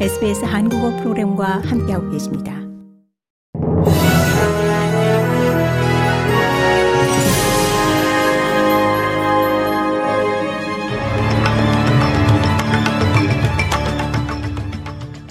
SBS 한국어 프로그램과 함께하고 계십니다.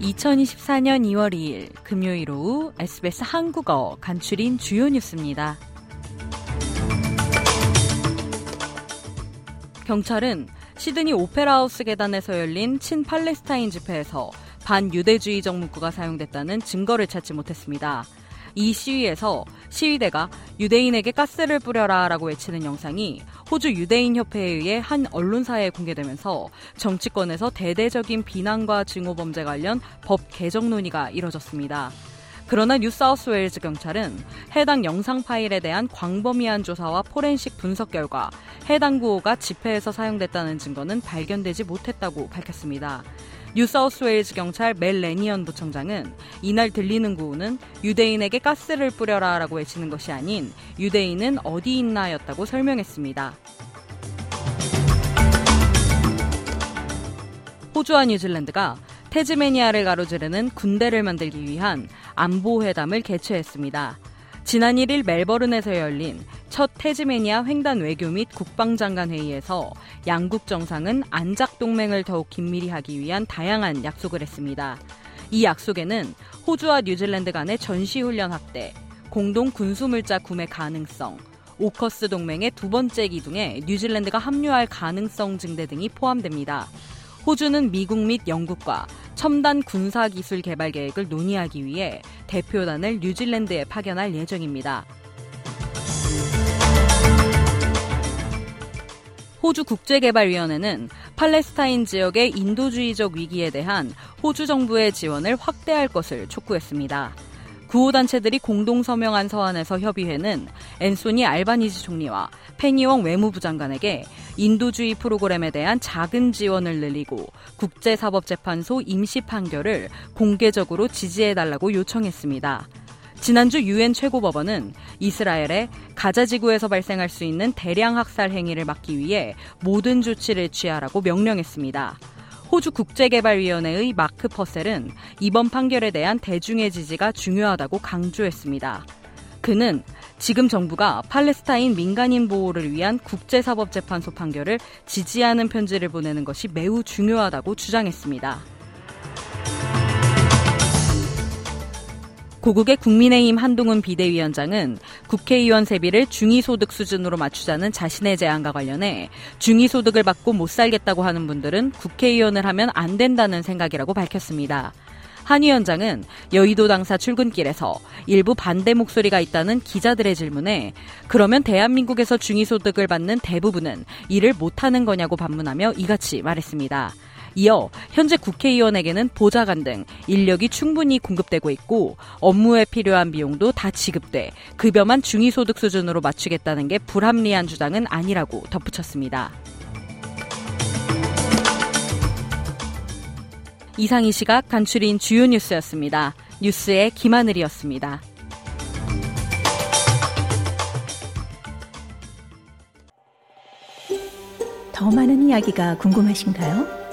(2024년 2월 2일) 금요일 오후 SBS 한국어 간추린 주요 뉴스입니다. 경찰은 시드니 오페라하우스 계단에서 열린 친팔레스타인 집회에서 반유대주의적 문구가 사용됐다는 증거를 찾지 못했습니다. 이 시위에서 시위대가 유대인에게 가스를 뿌려라 라고 외치는 영상이 호주 유대인협회에 의해 한 언론사에 공개되면서 정치권에서 대대적인 비난과 증오범죄 관련 법 개정 논의가 이뤄졌습니다. 그러나 뉴사우스웨일즈 경찰은 해당 영상 파일에 대한 광범위한 조사와 포렌식 분석 결과 해당 구호가 집회에서 사용됐다는 증거는 발견되지 못했다고 밝혔습니다. 뉴사우스웨일즈 경찰 멜 레니언 부청장은 이날 들리는 구호는 유대인에게 가스를 뿌려라 라고 외치는 것이 아닌 유대인은 어디 있나였다고 설명했습니다. 호주와 뉴질랜드가 테즈메니아를 가로지르는 군대를 만들기 위한 안보회담을 개최했습니다. 지난 1일 멜버른에서 열린 첫 테즈메니아 횡단 외교 및 국방장관 회의에서 양국 정상은 안작 동맹을 더욱 긴밀히 하기 위한 다양한 약속을 했습니다. 이 약속에는 호주와 뉴질랜드 간의 전시훈련 확대, 공동 군수물자 구매 가능성, 오커스 동맹의 두 번째 기둥에 뉴질랜드가 합류할 가능성 증대 등이 포함됩니다. 호주는 미국 및 영국과 첨단 군사 기술 개발 계획을 논의하기 위해 대표단을 뉴질랜드에 파견할 예정입니다. 호주 국제개발위원회는 팔레스타인 지역의 인도주의적 위기에 대한 호주 정부의 지원을 확대할 것을 촉구했습니다. 구호단체들이 공동 서명한 서한에서 협의회는 앤소니 알바니지 총리와 페니웡 외무부 장관에게 인도주의 프로그램에 대한 작은 지원을 늘리고 국제사법재판소 임시 판결을 공개적으로 지지해달라고 요청했습니다. 지난주 유엔 최고법원은 이스라엘의 가자 지구에서 발생할 수 있는 대량 학살 행위를 막기 위해 모든 조치를 취하라고 명령했습니다. 호주 국제개발위원회의 마크 퍼셀은 이번 판결에 대한 대중의 지지가 중요하다고 강조했습니다. 그는 지금 정부가 팔레스타인 민간인 보호를 위한 국제사법재판소 판결을 지지하는 편지를 보내는 것이 매우 중요하다고 주장했습니다. 고국의 국민의힘 한동훈 비대위원장은 국회의원 세비를 중위소득 수준으로 맞추자는 자신의 제안과 관련해 중위소득을 받고 못 살겠다고 하는 분들은 국회의원을 하면 안 된다는 생각이라고 밝혔습니다. 한 위원장은 여의도 당사 출근길에서 일부 반대 목소리가 있다는 기자들의 질문에 그러면 대한민국에서 중위소득을 받는 대부분은 일을 못하는 거냐고 반문하며 이같이 말했습니다. 이어 현재 국회의원에게는 보좌관 등 인력이 충분히 공급되고 있고 업무에 필요한 비용도 다 지급돼 급여만 중위소득 수준으로 맞추겠다는 게 불합리한 주장은 아니라고 덧붙였습니다. 이상 이 시각 간추린 주요 뉴스였습니다. 뉴스의 김하늘이었습니다. 더 많은 이야기가 궁금하신가요?